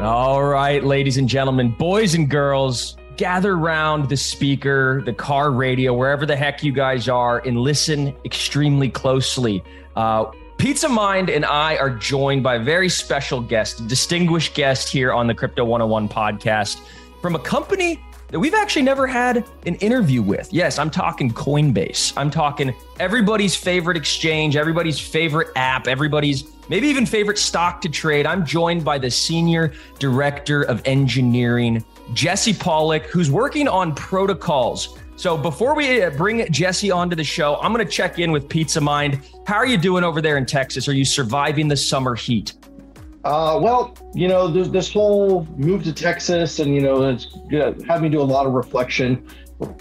All right, ladies and gentlemen, boys and girls, gather around the speaker, the car radio, wherever the heck you guys are, and listen extremely closely. Uh, Pizza Mind and I are joined by a very special guest, distinguished guest here on the Crypto 101 podcast from a company that we've actually never had an interview with. Yes, I'm talking Coinbase. I'm talking everybody's favorite exchange, everybody's favorite app, everybody's maybe even favorite stock to trade. I'm joined by the Senior Director of Engineering, Jesse Pollak, who's working on protocols. So before we uh, bring Jesse onto the show, I'm going to check in with Pizza Mind. How are you doing over there in Texas? Are you surviving the summer heat? Uh, well, you know, this, whole move to Texas and, you know, it's had me do a lot of reflection.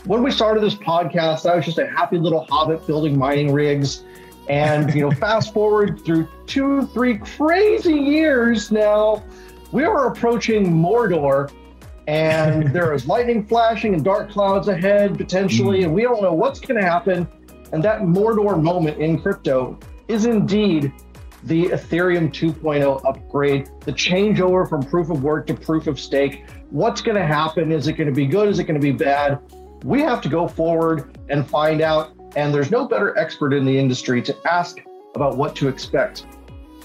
When we started this podcast, I was just a happy little hobbit building mining rigs. And, you know, fast forward through two, three crazy years now, we are approaching Mordor and there is lightning flashing and dark clouds ahead potentially, mm. and we don't know what's going to happen. And that Mordor moment in crypto is indeed the Ethereum 2.0 upgrade, the changeover from proof of work to proof of stake. What's going to happen? Is it going to be good? Is it going to be bad? We have to go forward and find out. And there's no better expert in the industry to ask about what to expect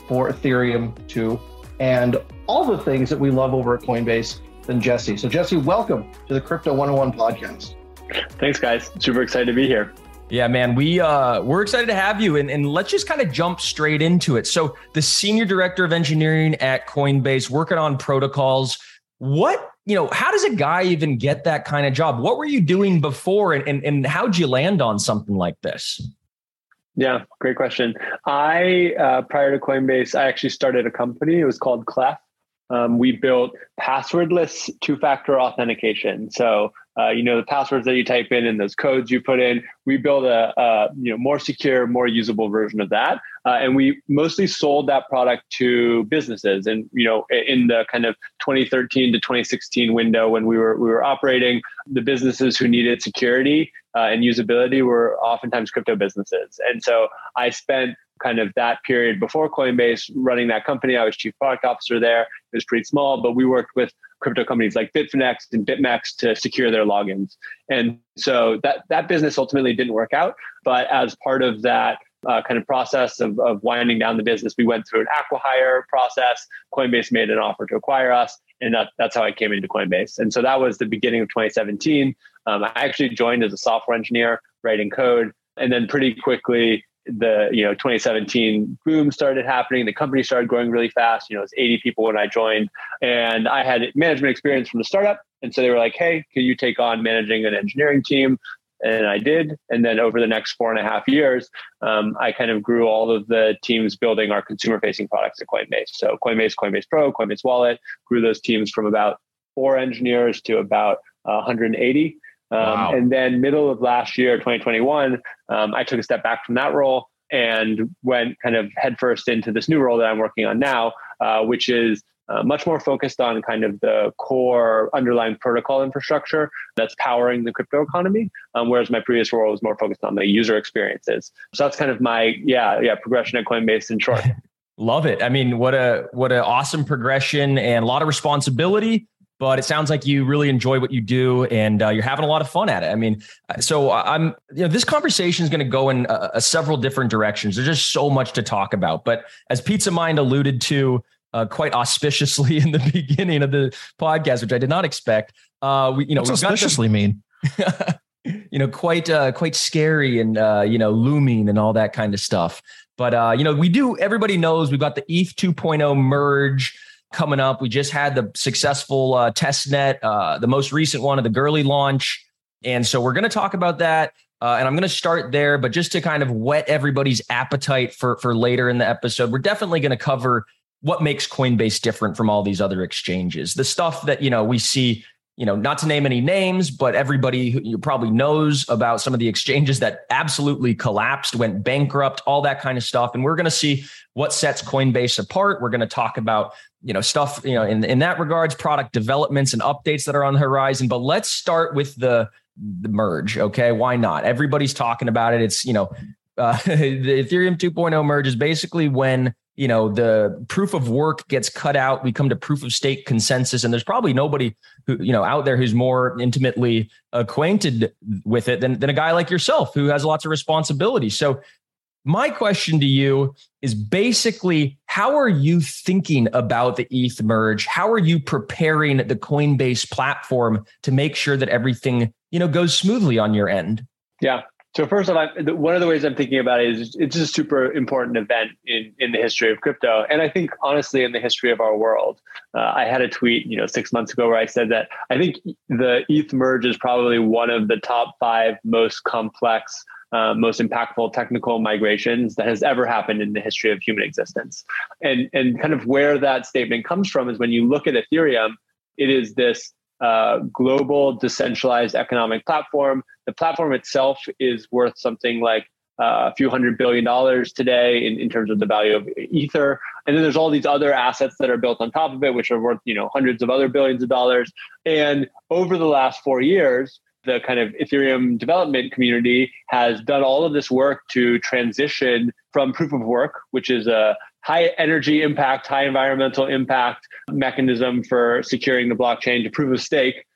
for Ethereum 2 and all the things that we love over at Coinbase than Jesse. So, Jesse, welcome to the Crypto 101 podcast. Thanks, guys. Super excited to be here. Yeah, man, we uh, we're excited to have you, and, and let's just kind of jump straight into it. So, the senior director of engineering at Coinbase, working on protocols. What you know? How does a guy even get that kind of job? What were you doing before, and and, and how'd you land on something like this? Yeah, great question. I uh, prior to Coinbase, I actually started a company. It was called Clef. Um, we built passwordless two-factor authentication. So uh, you know the passwords that you type in and those codes you put in we build a, a you know more secure more usable version of that uh, and we mostly sold that product to businesses and you know in the kind of 2013 to 2016 window when we were we were operating the businesses who needed security uh, and usability were oftentimes crypto businesses and so i spent kind of that period before Coinbase running that company. I was chief product officer there. It was pretty small, but we worked with crypto companies like Bitfinex and BitMEX to secure their logins. And so that that business ultimately didn't work out. But as part of that uh, kind of process of, of winding down the business, we went through an acquihire process. Coinbase made an offer to acquire us, and that, that's how I came into Coinbase. And so that was the beginning of 2017. Um, I actually joined as a software engineer, writing code, and then pretty quickly the you know 2017 boom started happening. The company started growing really fast. You know it was 80 people when i joined. And i had management experience from the startup. And so they were like hey can you take on managing an engineering team? And i did. And then over the next four and a half years um, i kind of grew all of the teams building our consumer facing products at coinbase. So coinbase coinbase pro coinbase wallet grew those teams from about four engineers to about uh, 180 um, wow. And then middle of last year, 2021, um, I took a step back from that role and went kind of headfirst into this new role that I'm working on now, uh, which is uh, much more focused on kind of the core underlying protocol infrastructure that's powering the crypto economy, um, whereas my previous role was more focused on the user experiences. So that's kind of my yeah yeah progression at Coinbase in short. Love it. I mean, what a what an awesome progression and a lot of responsibility but it sounds like you really enjoy what you do and uh, you're having a lot of fun at it. I mean, uh, so I'm, you know, this conversation is going to go in uh, uh, several different directions. There's just so much to talk about. But as Pizza Mind alluded to uh, quite auspiciously in the beginning of the podcast, which I did not expect, uh, we, you know, What's auspiciously mean? you know, quite, quite scary and, you know, looming and all that kind of stuff. But, you know, we do, everybody knows we've got the ETH 2.0 merge coming up. We just had the successful uh, test net, uh, the most recent one of the Goerli launch. And so we're going to talk about that. Uh, and I'm going to start there, but just to kind of whet everybody's appetite for for later in the episode, we're definitely going to cover what makes Coinbase different from all these other exchanges. The stuff that you know we see you know, not to name any names, but everybody who probably knows about some of the exchanges that absolutely collapsed, went bankrupt, all that kind of stuff. And we're going to see what sets Coinbase apart. We're going to talk about, you know, stuff, you know, in, in that regards, product developments and updates that are on the horizon. But let's start with the the merge. Okay. Why not? Everybody's talking about it. It's, you know, uh, the Ethereum 2.0 merge is basically when you know the proof of work gets cut out we come to proof of stake consensus and there's probably nobody who you know out there who's more intimately acquainted with it than, than a guy like yourself who has lots of responsibility so my question to you is basically how are you thinking about the ETH merge? How are you preparing the Coinbase platform to make sure that everything, you know, goes smoothly on your end? Yeah. So first of all, one of the ways I'm thinking about it is it's just a super important event in, in the history of crypto, and I think honestly in the history of our world. Uh, I had a tweet, you know, six months ago where I said that I think the ETH merge is probably one of the top five most complex uh, most impactful technical migrations that has ever happened in the history of human existence. And, and kind of where that statement comes from is when you look at Ethereum, it is this uh, global decentralized economic platform. The platform itself is worth something like uh, a few hundred billion dollars today in, in terms of the value of ether and then there's all these other assets that are built on top of it which are worth you know hundreds of other billions of dollars and over the last four years the kind of Ethereum development community has done all of this work to transition from proof of work, which is a high energy impact, high environmental impact mechanism for securing the blockchain, to proof of stake,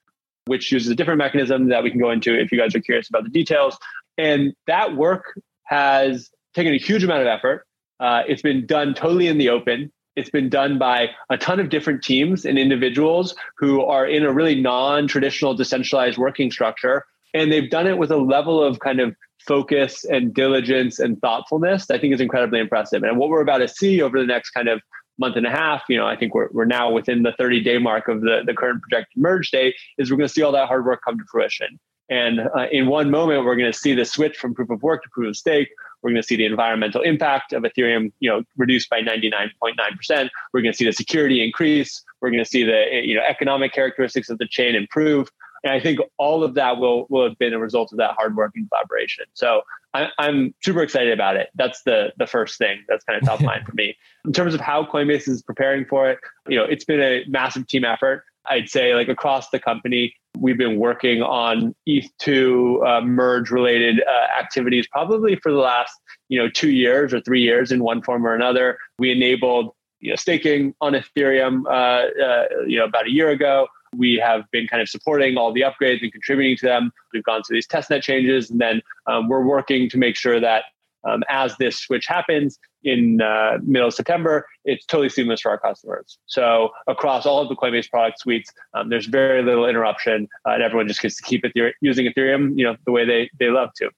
which uses a different mechanism that we can go into if you guys are curious about the details. And that work has taken a huge amount of effort. Uh, it's been done totally in the open. It's been done by a ton of different teams and individuals who are in a really non traditional decentralized working structure. And they've done it with a level of kind of focus and diligence and thoughtfulness I think is incredibly impressive. And what we're about to see over the next kind of month and a half, you know, I think we're, we're now within the 30 day mark of the, the current projected merge date, is we're going to see all that hard work come to fruition. And uh, in one moment, we're going to see the switch from proof of work to proof of stake. We're going to see the environmental impact of Ethereum, you know, reduced by 99.9%. We're going to see the security increase. We're going to see the you know economic characteristics of the chain improve. And I think all of that will will have been a result of that hard work and collaboration. So I, am super excited about it. That's the the first thing that's kind of top mind for me. In terms of how Coinbase is preparing for it, you know, it's been a massive team effort. I'd say like across the company, we've been working on ETH2 uh, merge related uh, activities probably for the last you know two years or three years in one form or another. We enabled you know staking on Ethereum uh, uh you know about a year ago. We have been kind of supporting all the upgrades and contributing to them. We've gone through these testnet changes, and then um, we're working to make sure that um, as this switch happens in uh, middle of September, it's totally seamless for our customers. So across all of the Coinbase product suites, um, there's very little interruption, uh, and everyone just gets to keep it using Ethereum, you know, the way they they love to.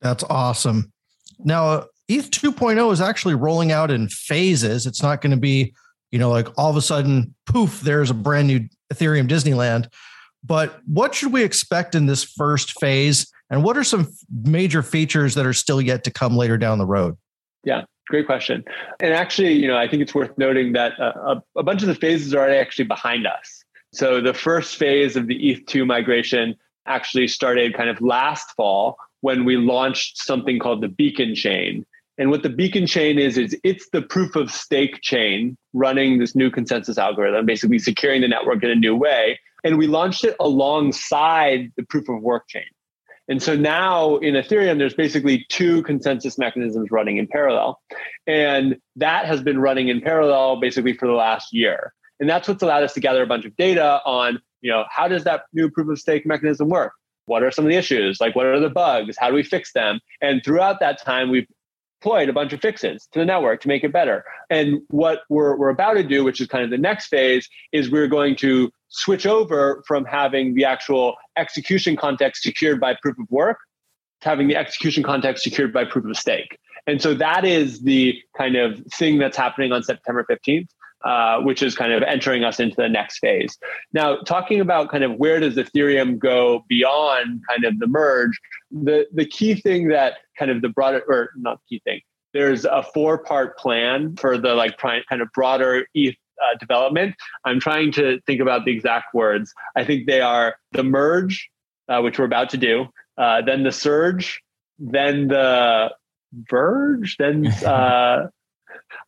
That's awesome. Now, ETH 2.0 is actually rolling out in phases. It's not going to be, you know, like all of a sudden, poof, there's a brand new Ethereum Disneyland. But what should we expect in this first phase? And what are some major features that are still yet to come later down the road? Yeah, great question. And actually, you know, I think it's worth noting that uh, a, a bunch of the phases are actually behind us. So the first phase of the ETH2 migration actually started kind of last fall when we launched something called the Beacon chain. And what the Beacon chain is, is it's the proof of stake chain running this new consensus algorithm, basically securing the network in a new way. And we launched it alongside the proof of work chain. And so now in Ethereum, there's basically two consensus mechanisms running in parallel. And that has been running in parallel basically for the last year. And that's what's allowed us to gather a bunch of data on, you know, how does that new proof of stake mechanism work? What are some of the issues? Like, what are the bugs? How do we fix them? And throughout that time, we've deployed a bunch of fixes to the network to make it better. And what we're, we're about to do, which is kind of the next phase, is we're going to switch over from having the actual execution context secured by proof of work to having the execution context secured by proof of stake. And so that is the kind of thing that's happening on September 15th. Uh, which is kind of entering us into the next phase. Now, talking about kind of where does Ethereum go beyond kind of the merge, the, the key thing that kind of the broader, or not key thing, there's a four part plan for the like kind of broader ETH uh, development. I'm trying to think about the exact words. I think they are the merge, uh, which we're about to do, uh, then the surge, then the verge, then uh,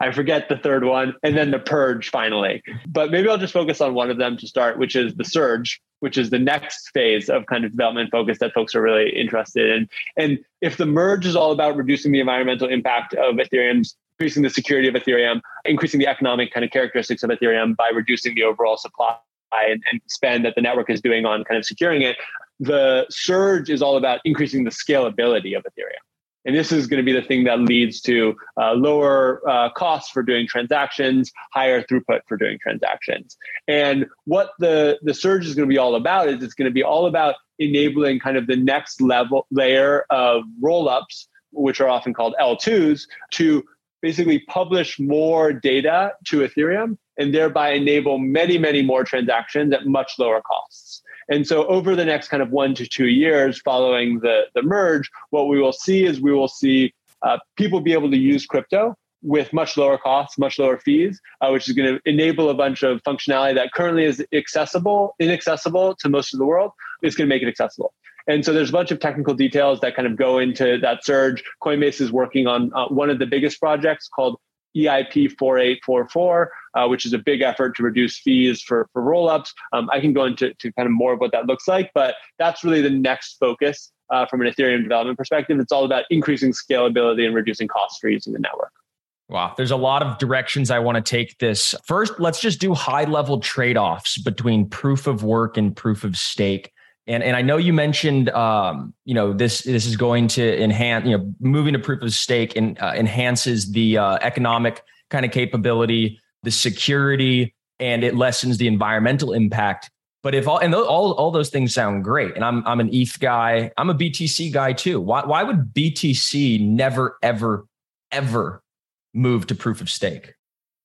I forget the third one, and then the purge finally. But maybe I'll just focus on one of them to start, which is the surge, which is the next phase of kind of development focus that folks are really interested in. And if the merge is all about reducing the environmental impact of Ethereum's increasing the security of Ethereum, increasing the economic kind of characteristics of Ethereum by reducing the overall supply and, and spend that the network is doing on kind of securing it. The surge is all about increasing the scalability of Ethereum. And this is going to be the thing that leads to uh, lower uh, costs for doing transactions, higher throughput for doing transactions. And what the, the surge is going to be all about is it's going to be all about enabling kind of the next level layer of rollups, which are often called L2s, to basically publish more data to Ethereum and thereby enable many, many more transactions at much lower costs. And so over the next kind of one to two years following the, the merge, what we will see is we will see uh, people be able to use crypto with much lower costs, much lower fees, uh, which is going to enable a bunch of functionality that currently is accessible, inaccessible to most of the world. It's going to make it accessible. And so there's a bunch of technical details that kind of go into that surge. Coinbase is working on uh, one of the biggest projects called EIP 4844, uh, which is a big effort to reduce fees for, for rollups. Um, I can go into to kind of more of what that looks like, but that's really the next focus uh, from an Ethereum development perspective. It's all about increasing scalability and reducing costs for using the network. Wow, there's a lot of directions I want to take this. First, let's just do high level trade offs between proof of work and proof of stake. And, and I know you mentioned, um, you know, this this is going to enhance, you know, moving to proof of stake and uh, enhances the uh, economic kind of capability, the security, and it lessens the environmental impact. But if all and th- all all those things sound great, and I'm I'm an ETH guy, I'm a BTC guy too. Why why would BTC never ever ever move to proof of stake?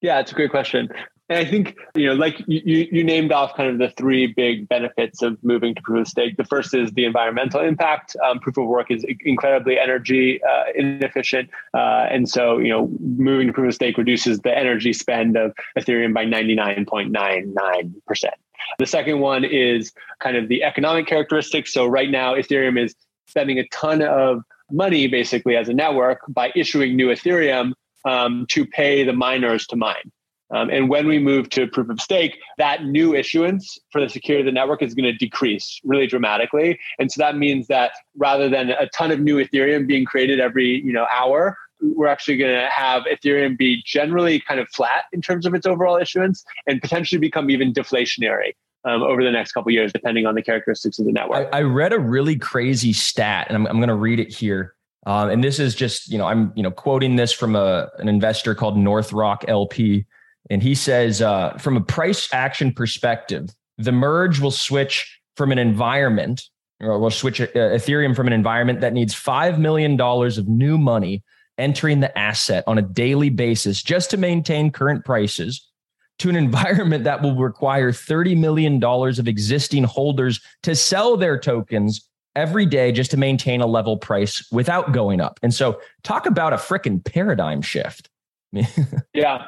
Yeah, it's a great question. And I think, you know, like you, you named off kind of the three big benefits of moving to proof of stake. The first is the environmental impact. Um, proof of work is incredibly energy uh, inefficient. Uh, and so, you know, moving to proof of stake reduces the energy spend of Ethereum by 99.99%. The second one is kind of the economic characteristics. So right now, Ethereum is spending a ton of money basically as a network by issuing new Ethereum um, to pay the miners to mine. Um, and when we move to proof of stake, that new issuance for the security of the network is going to decrease really dramatically. And so that means that rather than a ton of new Ethereum being created every you know hour, we're actually going to have Ethereum be generally kind of flat in terms of its overall issuance and potentially become even deflationary. Um, over the next couple years, depending on the characteristics of the network. I, I read a really crazy stat, and I'm, I'm going to read it here. Um, and this is just, you know, I'm, you know, quoting this from a, an investor called North Rock LP. And he says, uh, from a price action perspective, the merge will switch from an environment, or will switch uh, Ethereum from an environment that needs $5 million of new money entering the asset on a daily basis just to maintain current prices to an environment that will require $30 million of existing holders to sell their tokens every day just to maintain a level price without going up. And so, talk about a freaking paradigm shift. yeah.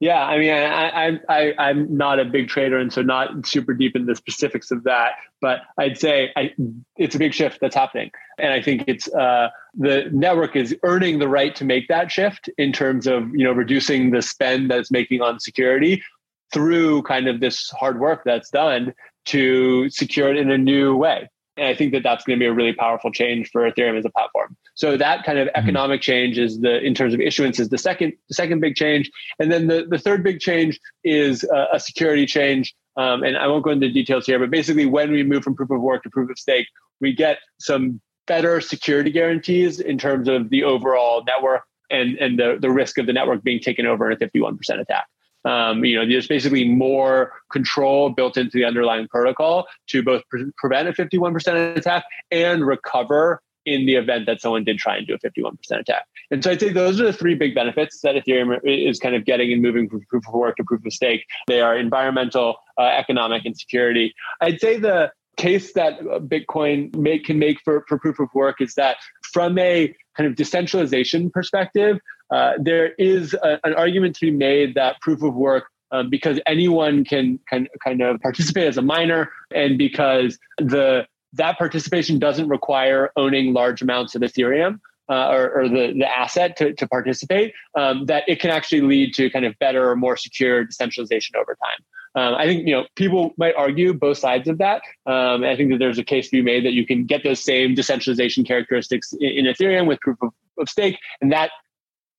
Yeah, I mean, I, I, I, I'm not a big trader, and so not super deep in the specifics of that. But I'd say I, it's a big shift that's happening, and I think it's uh, the network is earning the right to make that shift in terms of you know reducing the spend that it's making on security through kind of this hard work that's done to secure it in a new way. And I think that that's going to be a really powerful change for Ethereum as a platform. So that kind of mm-hmm. economic change is the in terms of issuance is the second the second big change, and then the the third big change is a, a security change. Um, and I won't go into details here, but basically, when we move from proof of work to proof of stake, we get some better security guarantees in terms of the overall network and and the the risk of the network being taken over in a 51% attack. Um, you know, there's basically more control built into the underlying protocol to both pre- prevent a 51% attack and recover in the event that someone did try and do a 51% attack. And so I'd say those are the three big benefits that Ethereum is kind of getting and moving from proof of work to proof of stake. They are environmental, uh, economic, and security. I'd say the case that Bitcoin make, can make for, for proof of work is that from a kind of decentralization perspective, uh, there is a, an argument to be made that proof of work um, because anyone can, can kind of participate as a miner and because the that participation doesn't require owning large amounts of Ethereum. Uh, or, or the, the asset to, to participate, um, that it can actually lead to kind of better or more secure decentralization over time. Um, I think you know people might argue both sides of that. Um, I think that there's a case to be made that you can get those same decentralization characteristics in, in Ethereum with proof of, of, stake, and that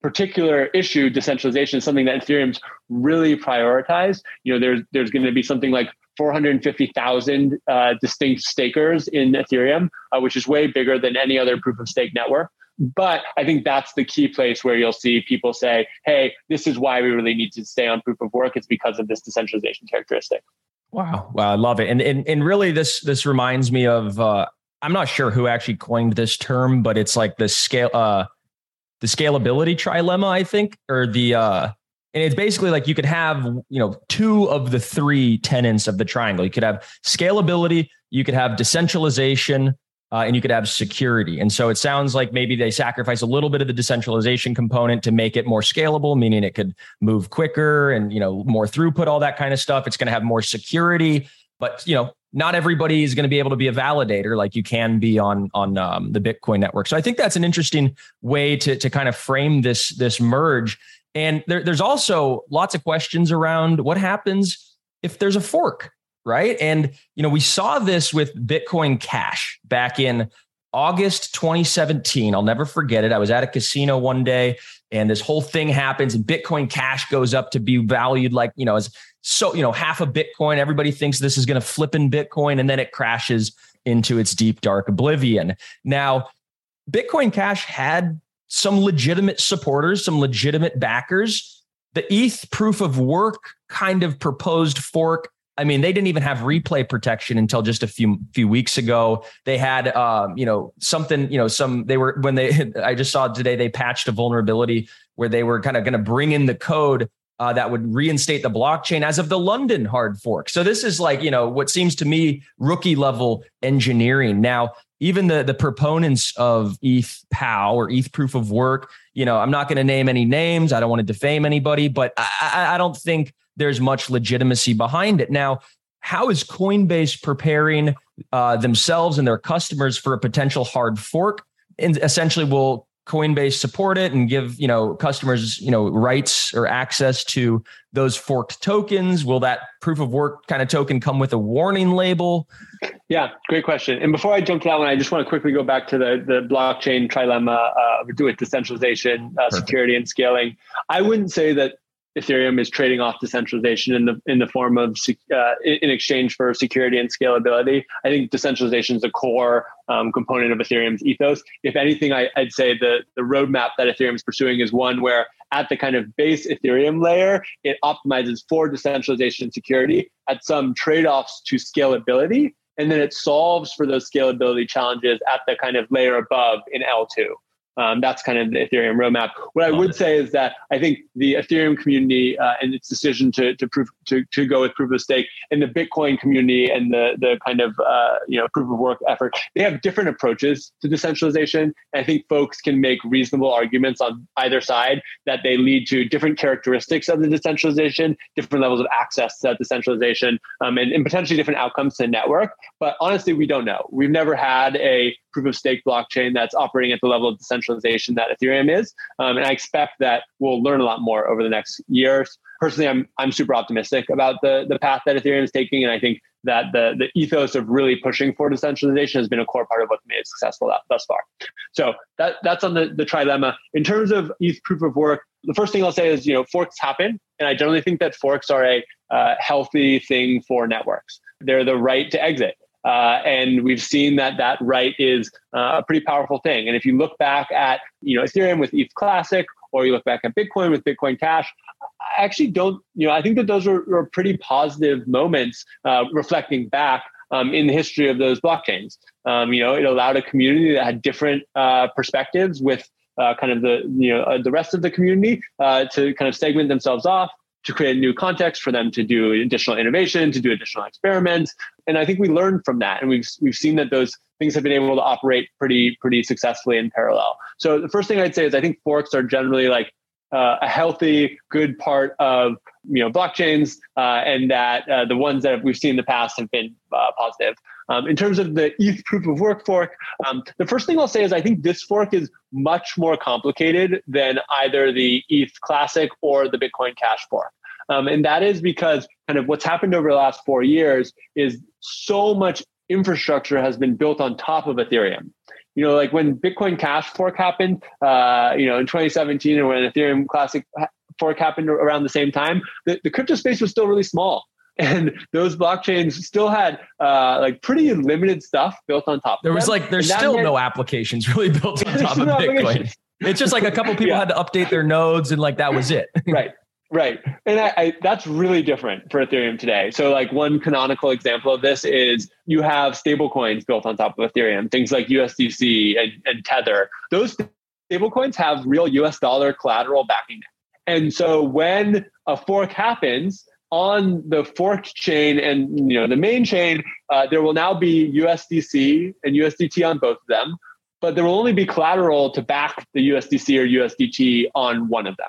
particular issue, decentralization, is something that Ethereum's really prioritized. You know, there's there's going to be something like 450,000 uh, distinct stakers in Ethereum, uh, which is way bigger than any other proof of stake network. But I think that's the key place where you'll see people say, hey, this is why we really need to stay on proof of work. It's because of this decentralization characteristic. Wow. Wow. I love it. And and, and really this this reminds me of uh, I'm not sure who actually coined this term, but it's like the scale uh the scalability trilemma, I think, or the uh and it's basically like you could have you know two of the three tenants of the triangle. You could have scalability you could have decentralization uh, and you could have security. And so it sounds like maybe they sacrifice a little bit of the decentralization component to make it more scalable meaning it could move quicker and you know more throughput all that kind of stuff. It's going to have more security but you know not everybody is going to be able to be a validator like you can be on on um, the bitcoin network so i think that's an interesting way to to kind of frame this this merge and there, there's also lots of questions around what happens if there's a fork, right? And you know, we saw this with Bitcoin Cash back in August 2017. I'll never forget it. I was at a casino one day and this whole thing happens and Bitcoin Cash goes up to be valued like, you know, as so, you know, half a Bitcoin. Everybody thinks this is going to flip in Bitcoin and then it crashes into its deep dark oblivion. Now, Bitcoin Cash had some legitimate supporters, some legitimate backers. The ETH proof of work kind of proposed fork. I mean, they didn't even have replay protection until just a few few weeks ago. They had, um, you know, something, you know, some they were when they. I just saw today they patched a vulnerability where they were kind of going to bring in the code uh, that would reinstate the blockchain as of the London hard fork. So this is like, you know, what seems to me rookie level engineering. Now, even the the proponents of ETH POW or ETH proof of work, you know, I'm not going to name any names. I don't want to defame anybody, but I, I don't think there's much legitimacy behind it. Now, how is Coinbase preparing uh, themselves and their customers for a potential hard fork? And essentially, will Coinbase support it and give you know customers you know rights or access to those forked tokens? Will that proof of work kind of token come with a warning label? Yeah, great question. And before I jump to that one, I just want to quickly go back to the the blockchain trilemma uh, do it decentralization, uh, security, and scaling. I wouldn't say that Ethereum is trading off decentralization in the in the form of uh, in exchange for security and scalability. I think decentralization is a core um, component of Ethereum's ethos. If anything, I, would say the the roadmap that Ethereum is pursuing is one where at the kind of base Ethereum layer, it optimizes for decentralization and security at some trade offs to scalability, and then it solves for those scalability challenges at the kind of layer above in L2. Um, that's kind of the Ethereum roadmap. What I would say is that I think the Ethereum community uh, and its decision to to prove to, to go with proof of stake and the Bitcoin community and the the kind of uh, you know proof of work effort, they have different approaches to decentralization. And I think folks can make reasonable arguments on either side that they lead to different characteristics of the decentralization, different levels of access to that decentralization, um, and, and potentially different outcomes to the network. But honestly, we don't know. We've never had a proof of stake blockchain that's operating at the level of decentralization that Ethereum is. Um, and I expect that we'll learn a lot more over the next years. Personally, I'm I'm super optimistic about the the path that Ethereum is taking, and I think that the the ethos of really pushing for decentralization has been a core part of what's made it successful thus far. So that that's on the the trilemma. In terms of ETH proof of work, the first thing I'll say is you know forks happen, and I generally think that forks are a uh, healthy thing for networks. They're the right to exit. Uh, and we've seen that that right is uh, a pretty powerful thing. And if you look back at you know Ethereum with ETH Classic or you look back at Bitcoin with Bitcoin Cash. I actually don't, you know, I think that those were, were pretty positive moments uh, reflecting back um, in the history of those blockchains. Um, you know, it allowed a community that had different uh, perspectives with uh, kind of the you know uh, the rest of the community uh, to kind of segment themselves off to create a new context for them to do additional innovation, to do additional experiments. And I think we learned from that, and we've we've seen that those things have been able to operate pretty pretty successfully in parallel. So the first thing I'd say is I think forks are generally like uh, a healthy, good part of you know blockchains, uh, and that uh, the ones that we've seen in the past have been uh, positive. Um, in terms of the ETH proof of work fork, um, the first thing I'll say is I think this fork is much more complicated than either the ETH Classic or the Bitcoin Cash fork. Um, and that is because kind of what's happened over the last four years is so much infrastructure has been built on top of Ethereum. You know, like when Bitcoin Cash fork happened, uh, you know, in 2017, or when Ethereum Classic fork happened around the same time, the, the crypto space was still really small and those blockchains still had uh, like pretty limited stuff built on top. There was like there's still meant, no applications really built on top of Bitcoin. It's just like a couple people yeah. had to update their nodes, and like that was it. right. Right. And I, I, that's really different for Ethereum today. So, like, one canonical example of this is you have stablecoins built on top of Ethereum, things like USDC and, and Tether. Those stablecoins have real US dollar collateral backing. And so, when a fork happens, on the forked chain and you know the main chain, uh, there will now be USDC and USDT on both of them, but there will only be collateral to back the USDC or USDT on one of them.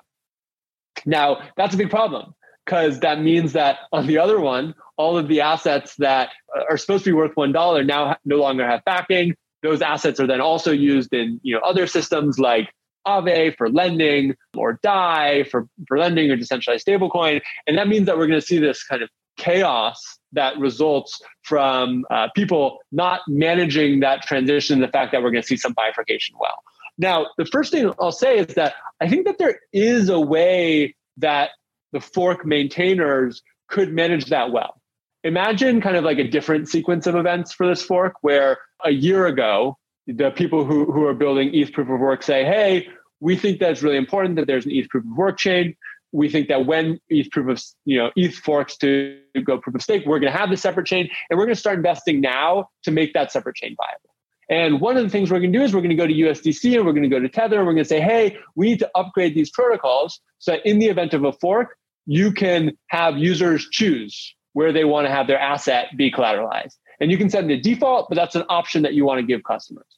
Now that's a big problem because that means that on the other one, all of the assets that are supposed to be worth one dollar now no longer have backing. Those assets are then also used in you know other systems like Aave for lending or DAI for, for lending or decentralized stablecoin. And that means that we're going to see this kind of chaos that results from uh, people not managing that transition, the fact that we're going to see some bifurcation well. Now, the first thing I'll say is that I think that there is a way that the fork maintainers could manage that well. Imagine kind of like a different sequence of events for this fork where a year ago, the people who, who are building ETH proof of work say, hey, we think that it's really important that there's an ETH proof of work chain. We think that when ETH proof of you know ETH forks to go proof of stake, we're going to have the separate chain, and we're going to start investing now to make that separate chain viable. And one of the things we're going to do is we're going to go to USDC and we're going to go to Tether and we're going to say, hey, we need to upgrade these protocols so that in the event of a fork, you can have users choose where they want to have their asset be collateralized. And you can set the default, but that's an option that you want to give customers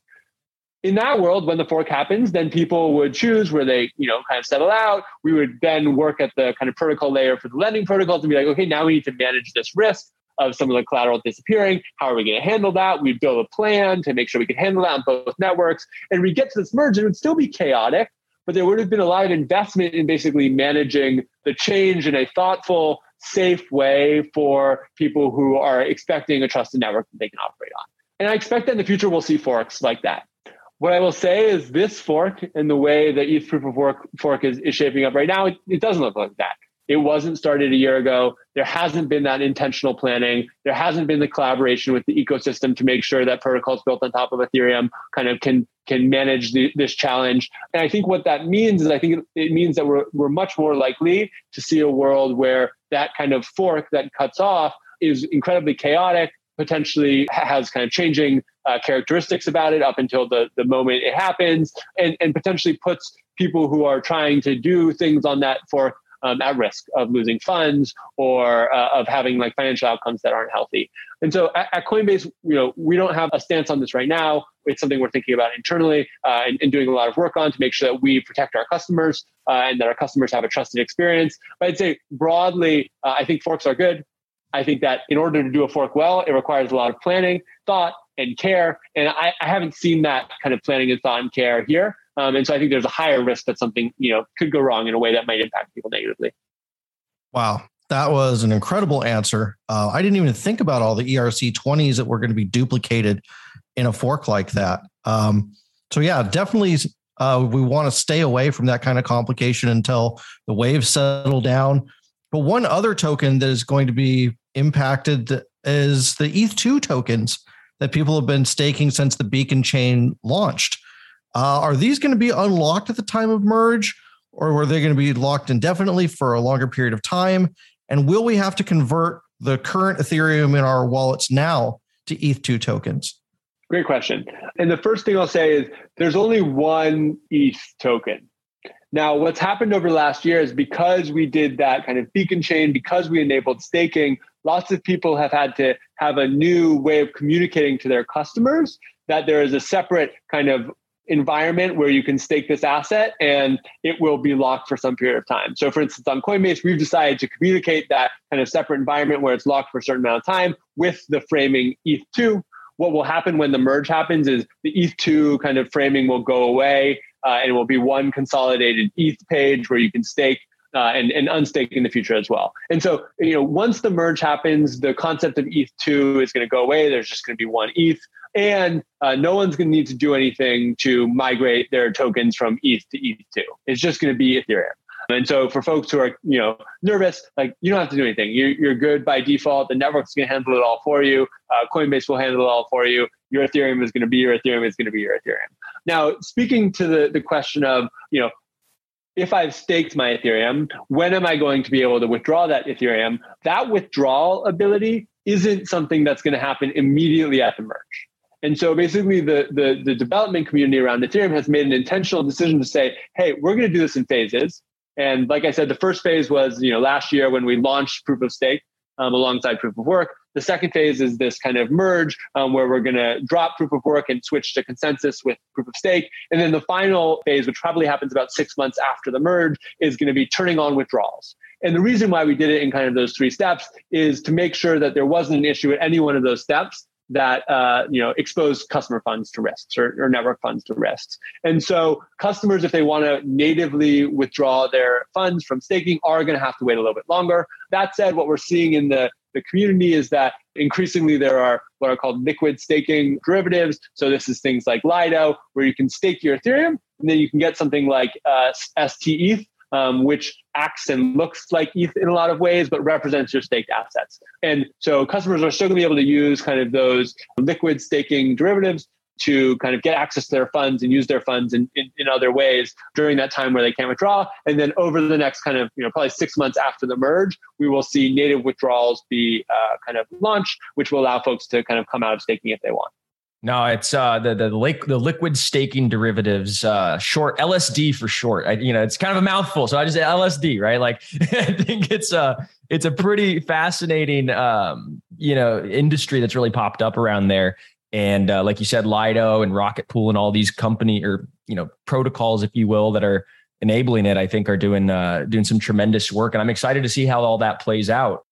in that world, when the fork happens, then people would choose where they, you know, kind of settle out. We would then work at the kind of protocol layer for the lending protocols and be like, okay, now we need to manage this risk of some of the collateral disappearing. How are we going to handle that? We'd build a plan to make sure we could handle that on both networks. And we get to this merge, and it would still be chaotic, but there would have been a lot of investment in basically managing the change in a thoughtful, safe way for people who are expecting a trusted network that they can operate on. And I expect that in the future we'll see forks like that. What I will say is this fork and the way that ETH proof of work fork is, is shaping up right now, it, it doesn't look like that. It wasn't started a year ago. There hasn't been that intentional planning. There hasn't been the collaboration with the ecosystem to make sure that protocols built on top of Ethereum kind of can can manage the, this challenge. And I think what that means is I think it, means that we're we're much more likely to see a world where that kind of fork that cuts off is incredibly chaotic, potentially has kind of changing uh, characteristics about it up until the, the moment it happens and, and potentially puts people who are trying to do things on that fork um, at risk of losing funds or uh, of having like financial outcomes that aren't healthy. And so at, at, Coinbase, you know, we don't have a stance on this right now. It's something we're thinking about internally uh, and, and, doing a lot of work on to make sure that we protect our customers uh, and that our customers have a trusted experience. But I'd say broadly, uh, I think forks are good. I think that in order to do a fork well, it requires a lot of planning, thought, and care. And I, I haven't seen that kind of planning and thought and care here. Um, and so I think there's a higher risk that something you know could go wrong in a way that might impact people negatively. Wow, that was an incredible answer. Uh, I didn't even think about all the ERC 20s that were going to be duplicated in a fork like that. Um, so yeah, definitely uh, we want to stay away from that kind of complication until the waves settle down. But one other token that is going to be impacted is the ETH2 tokens that people have been staking since the Beacon chain launched. Uh, are these going to be unlocked at the time of merge? or are they going to be locked indefinitely for a longer period of time? And will we have to convert the current Ethereum in our wallets now to ETH2 tokens? Great question. And the first thing I'll say is there's only one ETH token. Now, what's happened over the last year is because we did that kind of beacon chain, because we enabled staking, lots of people have had to have a new way of communicating to their customers that there is a separate kind of environment where you can stake this asset and it will be locked for some period of time. So, for instance, on Coinbase, we've decided to communicate that kind of separate environment where it's locked for a certain amount of time with the framing ETH2. What will happen when the merge happens is the ETH2 kind of framing will go away uh, and it will be one consolidated ETH page where you can stake uh, and, and unstake in the future as well. And so, you know, once the merge happens, the concept of ETH2 is going to go away. There's just going to be one ETH. And uh, no one's going to need to do anything to migrate their tokens from ETH to ETH2. It's just going to be Ethereum. And so for folks who are, you know, nervous, like you don't have to do anything. You're, you're good by default. The network's going to handle it all for you. Uh, Coinbase will handle it all for you. Your Ethereum is going to be your Ethereum. Is going to be your Ethereum. Now, speaking to the, the question of, you know, if I've staked my Ethereum, when am I going to be able to withdraw that Ethereum? That withdrawal ability isn't something that's going to happen immediately at the merge. And so basically the, the, the development community around Ethereum has made an intentional decision to say, hey, we're going to do this in phases. And like I said, the first phase was, you know, last year when we launched proof of stake um, alongside proof of work. The second phase is this kind of merge um, where we're going to drop proof of work and switch to consensus with proof of stake. And then the final phase, which probably happens about six months after the merge, is going to be turning on withdrawals. And the reason why we did it in kind of those three steps is to make sure that there wasn't an issue at any one of those steps that uh, you know expose customer funds to risks or, or, network funds to risks. And so customers, if they want to natively withdraw their funds from staking, are going to have to wait a little bit longer. That said, what we're seeing in the the community is that increasingly there are what are called liquid staking derivatives. So this is things like Lido, where you can stake your Ethereum, and then you can get something like uh, STETH, um, which acts and looks like ETH in a lot of ways, but represents your staked assets. And so customers are still going to be able to use kind of those liquid staking derivatives to kind of get access to their funds and use their funds in, in, in, other ways during that time where they can't withdraw. And then over the next kind of, you know, probably six months after the merge, we will see native withdrawals be uh, kind of launched, which will allow folks to kind of come out of staking if they want. No, it's uh, the the lake the liquid staking derivatives, uh, short LSD for short. I, you know, it's kind of a mouthful, so I just LSD, right? Like, I think it's a it's a pretty fascinating, um, you know, industry that's really popped up around there. And uh, like you said, Lido and Rocket Pool and all these company or you know protocols, if you will, that are enabling it, I think are doing uh, doing some tremendous work. And I'm excited to see how all that plays out.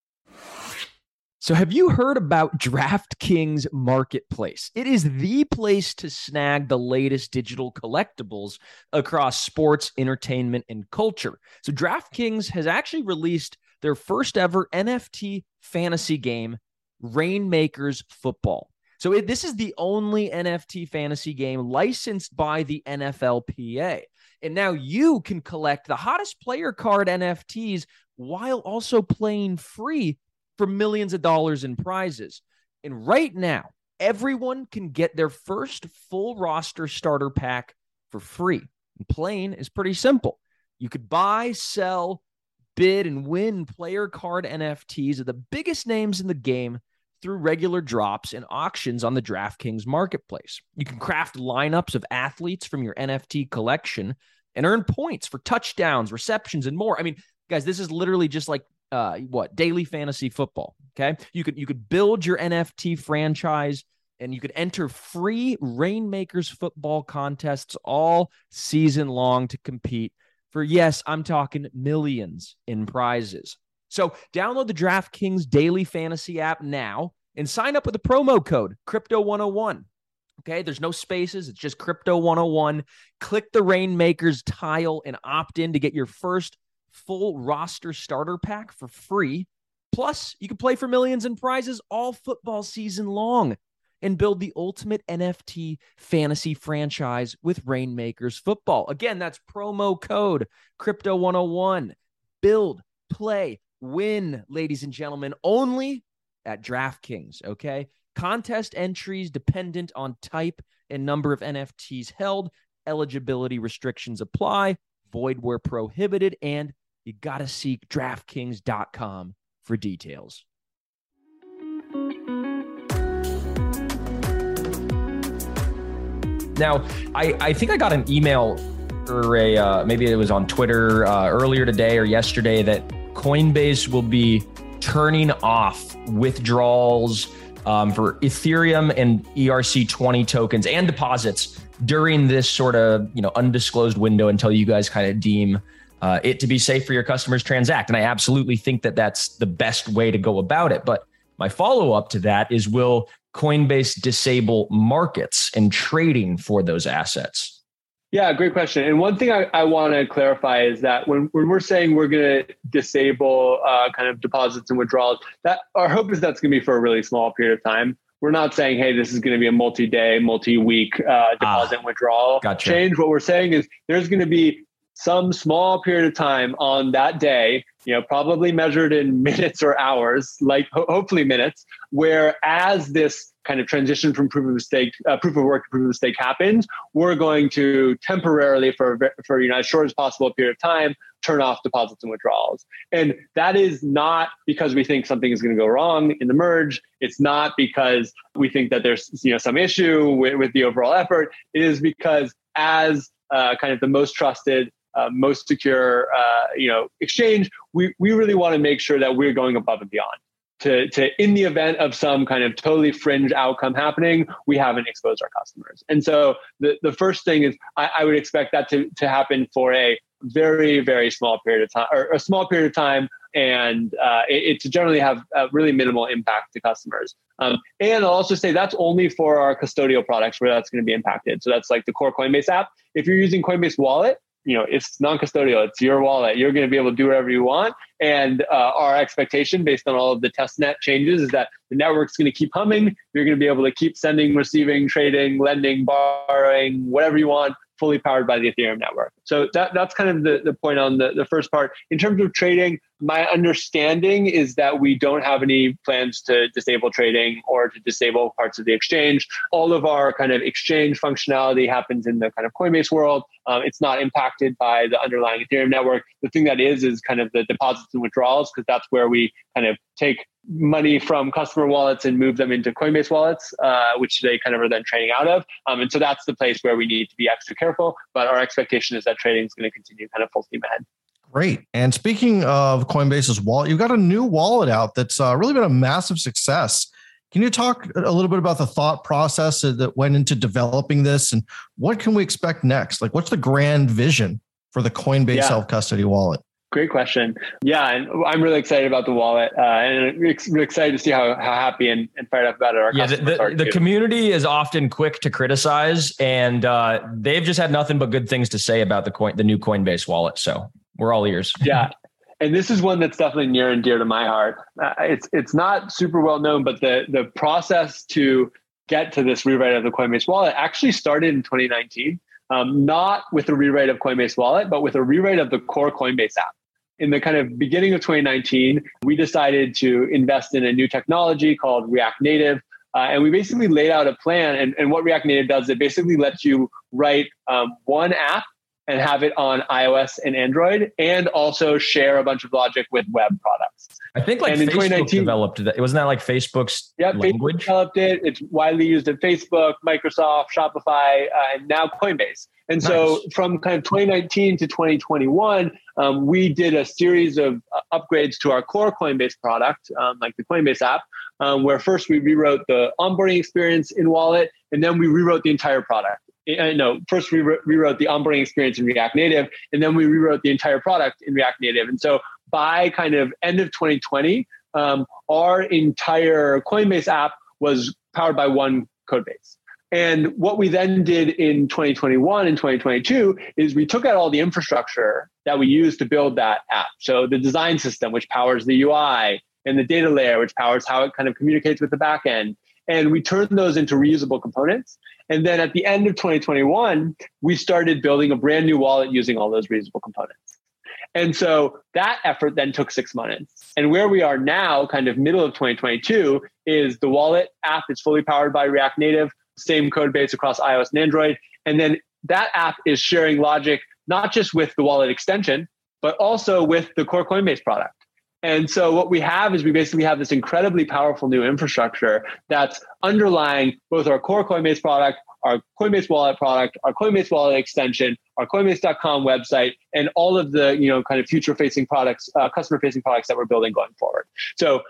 So, have you heard about DraftKings Marketplace? It is the place to snag the latest digital collectibles across sports, entertainment, and culture. So, DraftKings has actually released their first ever NFT fantasy game, Rainmakers Football. So, it, this is the only NFT fantasy game licensed by the NFLPA. And now you can collect the hottest player card NFTs while also playing free for millions of dollars in prizes. And right now, everyone can get their first full roster starter pack for free. And playing is pretty simple. You could buy, sell, bid, and win player card NFTs of the biggest names in the game through regular drops and auctions on the DraftKings marketplace. You can craft lineups of athletes from your NFT collection and earn points for touchdowns, receptions, and more. I mean, guys, this is literally just like uh, what daily fantasy football. Okay, you could you could build your NFT franchise and you could enter free Rainmakers football contests all season long to compete for yes, I'm talking millions in prizes. So download the DraftKings daily fantasy app now and sign up with the promo code Crypto 101. Okay, there's no spaces, it's just Crypto 101. Click the Rainmakers tile and opt in to get your first full roster starter pack for free. Plus, you can play for millions in prizes all football season long and build the ultimate NFT fantasy franchise with Rainmakers Football. Again, that's promo code Crypto101. Build, play, win, ladies and gentlemen, only at DraftKings, okay? Contest entries dependent on type and number of NFTs held. Eligibility restrictions apply void where prohibited, and you got to seek DraftKings.com for details. Now, I, I think I got an email or a uh, maybe it was on Twitter uh, earlier today or yesterday that Coinbase will be turning off withdrawals um, for Ethereum and ERC20 tokens and deposits during this sort of you know undisclosed window until you guys kind of deem uh, it to be safe for your customers transact. And I absolutely think that that's the best way to go about it. But my follow up to that is will Coinbase disable markets and trading for those assets? Yeah, great question. And one thing I, I want to clarify is that when, when we're saying we're going to disable uh, kind of deposits and withdrawals, that our hope is that's going to be for a really small period of time. We're not saying, hey, this is going to be a multi-day, multi-week uh, deposit ah, withdrawal gotcha. change. What we're saying is there's going to be some small period of time on that day, you know, probably measured in minutes or hours, like ho- hopefully minutes, where as this kind of transition from proof of stake, uh, proof of work to proof of stake happens, we're going to temporarily, for for you know as short as possible period of time, turn off deposits and withdrawals. And that is not because we think something is going to go wrong in the merge. It's not because we think that there's you know some issue with, with the overall effort. It is because as uh, kind of the most trusted uh, most secure, uh, you know, exchange, we, we really want to make sure that we're going above and beyond. To, to in the event of some kind of totally fringe outcome happening, we haven't exposed our customers. And so the, the first thing is I, I would expect that to, to happen for a very, very small period of time or a small period of time and uh, it, it, to generally have a really minimal impact to customers. Um, and I'll also say that's only for our custodial products where that's going to be impacted. So that's like the core Coinbase app. If you're using Coinbase Wallet, you know it's non-custodial. It's your wallet. You're going to be able to do whatever you want. And uh, our expectation based on all of the test net changes is that the network's going to keep humming. You're going to be able to keep sending receiving trading lending borrowing whatever you want fully powered by the ethereum network so that, that's kind of the, the point on the, the first part in terms of trading my understanding is that we don't have any plans to disable trading or to disable parts of the exchange. All of our kind of exchange functionality happens in the kind of Coinbase world. Um, it's not impacted by the underlying Ethereum network. The thing that is is kind of the deposits and withdrawals because that's where we kind of take money from customer wallets and move them into Coinbase wallets, uh, which they kind of are then trading out of. Um, and so that's the place where we need to be extra careful. But our expectation is that trading is going to continue kind of full steam ahead. Great. And speaking of Coinbase's wallet, you've got a new wallet out that's uh, really been a massive success. Can you talk a little bit about the thought process that went into developing this and what can we expect next? Like, what's the grand vision for the Coinbase yeah. self custody wallet? Great question. Yeah, and I'm really excited about the wallet, uh, and really excited to see how, how happy and, and fired up about it. Our yeah, the, the, the community is often quick to criticize, and uh, they've just had nothing but good things to say about the coin, the new Coinbase wallet. So we're all ears. yeah. And this is one that's definitely near and dear to my heart. Uh, it's it's not super well known, but the the process to get to this rewrite of the Coinbase wallet actually started in 2019. Um, not with a rewrite of Coinbase wallet, but with a rewrite of the core Coinbase app. In the kind of beginning of 2019, we decided to invest in a new technology called React Native. Uh, and we basically laid out a plan. And, and what React Native does, it basically lets you write um, one app and have it on iOS and Android, and also share a bunch of logic with web products. I think like and in 2019 developed that. Wasn't that like Facebook's yeah, language? Facebook developed it. It's widely used at Facebook, Microsoft, Shopify, uh, and now Coinbase. And nice. so from kind of 2019 to 2021, um, we did a series of uh, upgrades to our core Coinbase product, um, like the Coinbase app, um, where first we rewrote the onboarding experience in Wallet, and then we rewrote the entire product. No, first we re- rewrote the onboarding experience in React Native, and then we rewrote the entire product in React Native. And so by kind of end of 2020, um, our entire Coinbase app was powered by one code base. And what we then did in 2021 and 2022 is we took out all the infrastructure that we used to build that app. So the design system, which powers the UI, and the data layer, which powers how it kind of communicates with the backend. And we turned those into reusable components. And then at the end of 2021, we started building a brand new wallet using all those reusable components. And so that effort then took six months. And where we are now, kind of middle of 2022, is the wallet app is fully powered by React Native, same code base across iOS and Android. And then that app is sharing logic not just with the wallet extension, but also with the core Coinbase product. And so what we have is we basically have this incredibly powerful new infrastructure that's underlying both our core Coinbase product, our Coinbase wallet product, our Coinbase wallet extension, our Coinbase.com website, and all of the you know kind of future facing products, uh, customer facing products that we're building going forward. So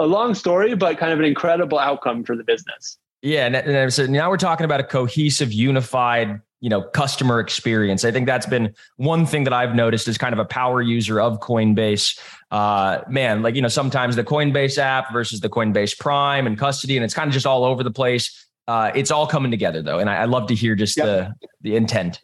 a long story, but kind of an incredible outcome for the business. Yeah, and, and so now we're talking about a cohesive, unified, you know, customer experience. I think that's been one thing that I've noticed as kind of a power user of Coinbase. Uh, man, like you know, sometimes the Coinbase app versus the Coinbase Prime and custody, and it's kind of just all over the place. Uh, it's all coming together though, and I, I love to hear just yep. the the intent.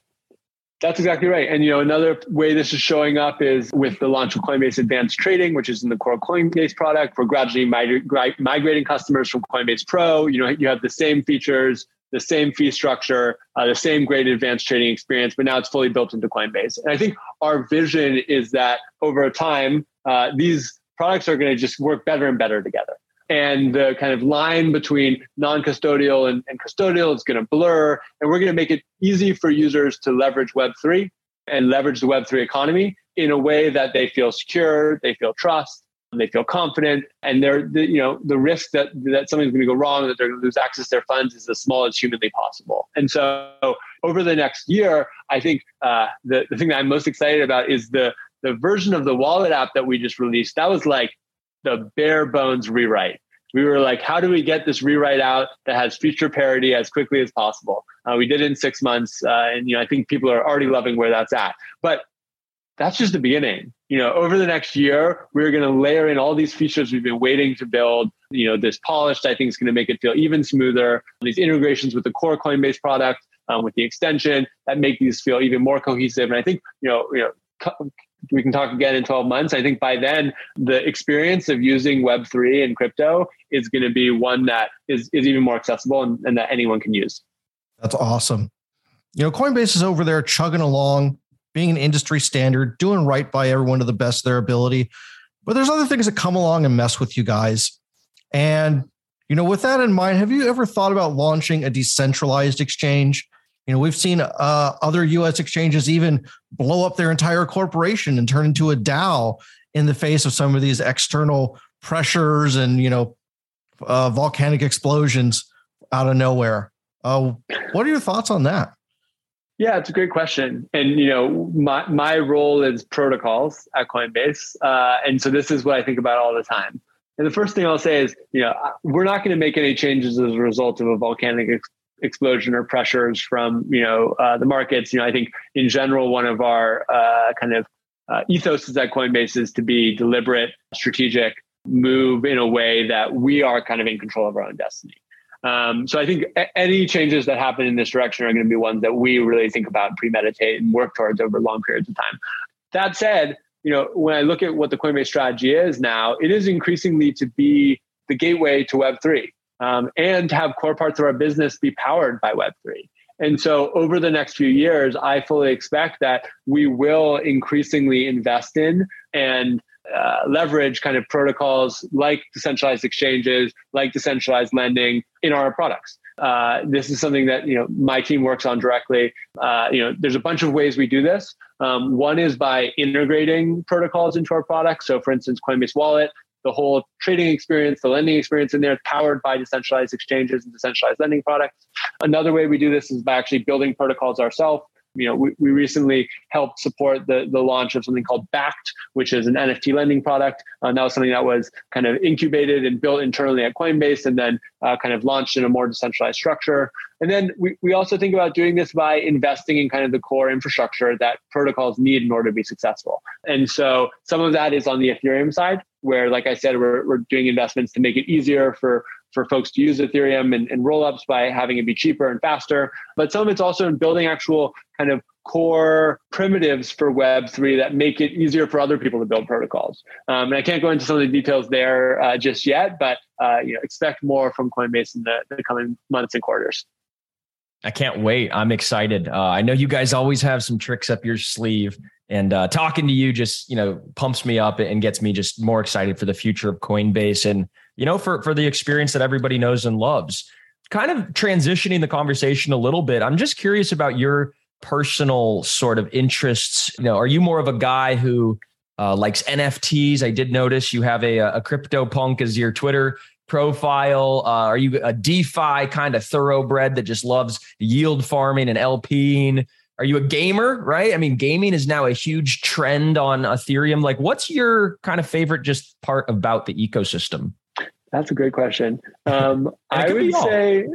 That's exactly right. And you know, another way this is showing up is with the launch of Coinbase Advanced Trading, which is in the core Coinbase product. We're gradually migrating customers from Coinbase Pro. You know, you have the same features, the same fee structure, uh, the same great advanced trading experience, but now it's fully built into Coinbase. And I think our vision is that over time, uh, these products are going to just work better and better together and the kind of line between non-custodial and, and custodial is going to blur and we're going to make it easy for users to leverage web3 and leverage the web3 economy in a way that they feel secure they feel trust they feel confident and they're the, you know the risk that that something's going to go wrong that they're going to lose access to their funds is as small as humanly possible and so over the next year i think uh, the, the thing that i'm most excited about is the the version of the wallet app that we just released that was like the bare bones rewrite. We were like, how do we get this rewrite out that has feature parity as quickly as possible? Uh, we did it in six months, uh, and you know I think people are already loving where that's at. But that's just the beginning. You know, over the next year, we're going to layer in all these features we've been waiting to build. You know, this polished, I think, is going to make it feel even smoother. These integrations with the core Coinbase product, um, with the extension, that make these feel even more cohesive. And I think, you know, you know, we can talk again in 12 months. I think by then, the experience of using Web3 and crypto is going to be one that is, is even more accessible and, and that anyone can use. That's awesome. You know, Coinbase is over there chugging along, being an industry standard, doing right by everyone to the best of their ability. But there's other things that come along and mess with you guys. And, you know, with that in mind, have you ever thought about launching a decentralized exchange? You know, we've seen uh, other U.S. exchanges even blow up their entire corporation and turn into a DAO in the face of some of these external pressures and you know uh, volcanic explosions out of nowhere. Uh, what are your thoughts on that? Yeah, it's a great question. And you know, my my role is protocols at Coinbase, uh, and so this is what I think about all the time. And the first thing I'll say is, you know, we're not going to make any changes as a result of a volcanic ex- explosion or pressures from you know uh, the markets. You know, I think in general one of our uh, kind of uh, ethos is at Coinbase is to be deliberate, strategic, move in a way that we are kind of in control of our own destiny. Um, so I think any changes that happen in this direction are going to be ones that we really think about, premeditate, and work towards over long periods of time. That said, you know, when I look at what the Coinbase strategy is now, it is increasingly to be the gateway to Web three um, and have core parts of our business be powered by Web3. And so over the next few years, I fully expect that we will increasingly invest in and uh, leverage kind of protocols like decentralized exchanges, like decentralized lending in our products. Uh, this is something that you know my team works on directly. Uh, you know, there's a bunch of ways we do this. Um, one is by integrating protocols into our products. So, for instance, Coinbase Wallet the whole trading experience, the lending experience in there is powered by decentralized exchanges and decentralized lending products. Another way we do this is by actually building protocols ourselves you know, we, we recently helped support the, the launch of something called Backed, which is an NFT lending product. Uh, that was something that was kind of incubated and built internally at Coinbase and then uh, kind of launched in a more decentralized structure. And then we, we also think about doing this by investing in kind of the core infrastructure that protocols need in order to be successful. And so some of that is on the Ethereum side, where, like I said, we're, we're doing investments to make it easier for for folks to use Ethereum and, and rollups by having it be cheaper and faster. But some of it's also in building actual kind of core primitives for Web3 that make it easier for other people to build protocols. Um, and I can't go into some of the details there uh, just yet, but uh, you know, expect more from Coinbase in the, the, coming months and quarters. I can't wait. I'm excited. Uh, I know you guys always have some tricks up your sleeve, and uh, talking to you just you know pumps me up and gets me just more excited for the future of Coinbase and you know, for for the experience that everybody knows and loves. Kind of transitioning the conversation a little bit. I'm just curious about your personal sort of interests? You know, are you more of a guy who uh, likes NFTs? I did notice you have a, a crypto punk as your Twitter profile? Uh, are you a DeFi kind of thoroughbred that just loves yield farming and LPing? Are you a gamer? Right? I mean, gaming is now a huge trend on Ethereum. Like, what's your kind of favorite just part about the ecosystem? That's a great question. Um, I would say,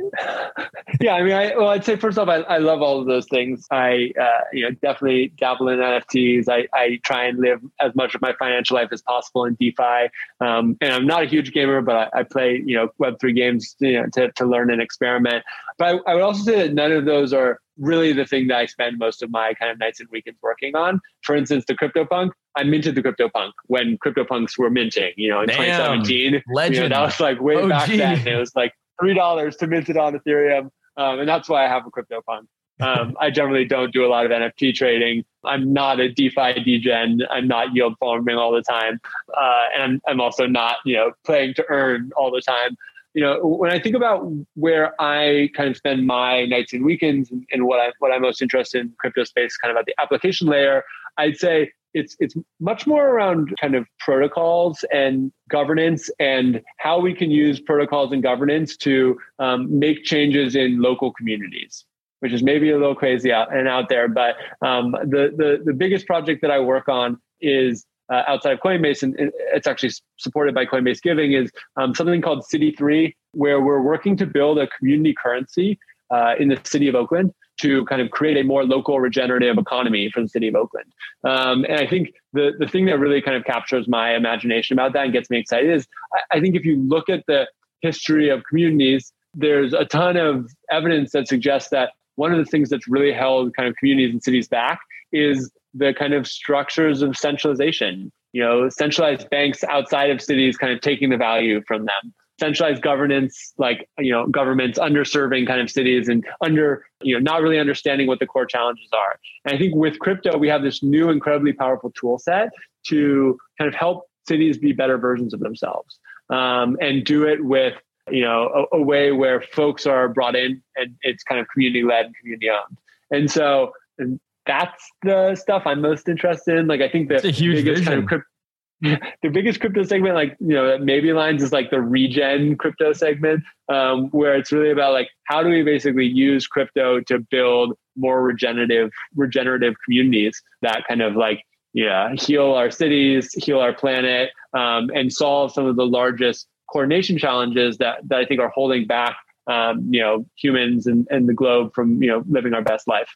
yeah. I mean, I, well, I'd say first off, I, I love all of those things. I, uh, you know, definitely dabble in NFTs. I, I try and live as much of my financial life as possible in DeFi. Um, and I'm not a huge gamer, but I, I play, you know, Web three games, you know, to to learn and experiment. But I, I would also say that none of those are really the thing that I spend most of my kind of nights and weekends working on. For instance, the CryptoPunk, I minted the CryptoPunk when CryptoPunks were minting, you know, in Damn, 2017. Legend. You know, that was like way oh, back then. It was like $3 to mint it on Ethereum. Um, and that's why I have a CryptoPunk. Um, I generally don't do a lot of NFT trading. I'm not a DeFi degen. I'm not yield farming all the time, uh, and I'm, I'm also not you know playing to earn all the time you know, when I think about where I kind of spend my nights and weekends and, and, what I what I'm most interested in crypto space, kind of at the application layer, I'd say it's it's much more around kind of protocols and governance and how we can use protocols and governance to um, make changes in local communities which is maybe a little crazy out and out there but um, the, the the biggest project that i work on is uh, outside of Coinbase, and it's actually supported by Coinbase Giving, is um, something called City Three, where we're working to build a community currency uh, in the city of Oakland to kind of create a more local regenerative economy for the city of Oakland. Um, and I think the the thing that really kind of captures my imagination about that and gets me excited is I, I think if you look at the history of communities, there's a ton of evidence that suggests that one of the things that's really held kind of communities and cities back is the kind of structures of centralization. You know, centralized banks outside of cities kind of taking the value from them. Centralized governance, like you know, governments underserving kind of cities and under you know not really understanding what the core challenges are. And I think with crypto, we have this new incredibly powerful tool set to kind of help cities be better versions of themselves um, and do it with you know a, a, way where folks are brought in and it's kind of community led and community owned and so and that's the stuff I'm most interested in. Like I think the biggest vision. kind of crypto, the biggest crypto segment, like you know, maybe lines is like the regen crypto segment, um, where it's really about like how do we basically use crypto to build more regenerative regenerative communities that kind of like yeah heal our cities, heal our planet, um, and solve some of the largest coordination challenges that that I think are holding back um, you know humans and, and the globe from you know living our best life.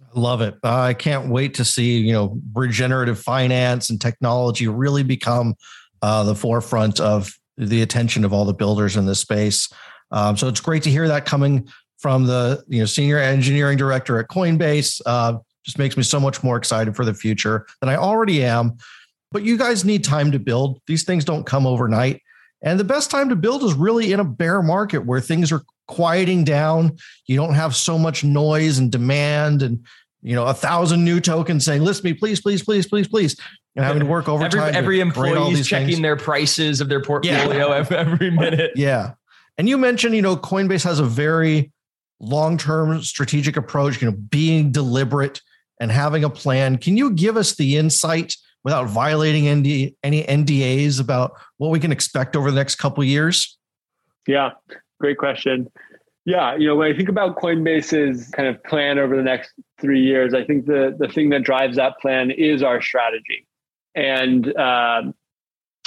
I love it. Uh, I can't wait to see, you know, regenerative finance and technology really become uh, the forefront of the attention of all the builders in this space. Um, so it's great to hear that coming from the, you know, senior engineering director at Coinbase. Uh, just makes me so much more excited for the future than I already am. But you guys need time to build. These things don't come overnight. And the best time to build is really in a bear market where things are quieting down. You don't have so much noise and demand and you know a thousand new tokens saying list me please please please please please and having to work overtime. Every, every employee is checking things. their prices of their portfolio yeah. every minute. Yeah. And you mentioned, you know, Coinbase has a very long-term strategic approach, you know, being deliberate and having a plan. Can you give us the insight without violating any NDAs about what we can expect over the next couple years? Yeah, great question. Yeah, you know, when I think about Coinbase's kind of plan over the next three years, I think the the thing that drives that plan is our strategy, and um,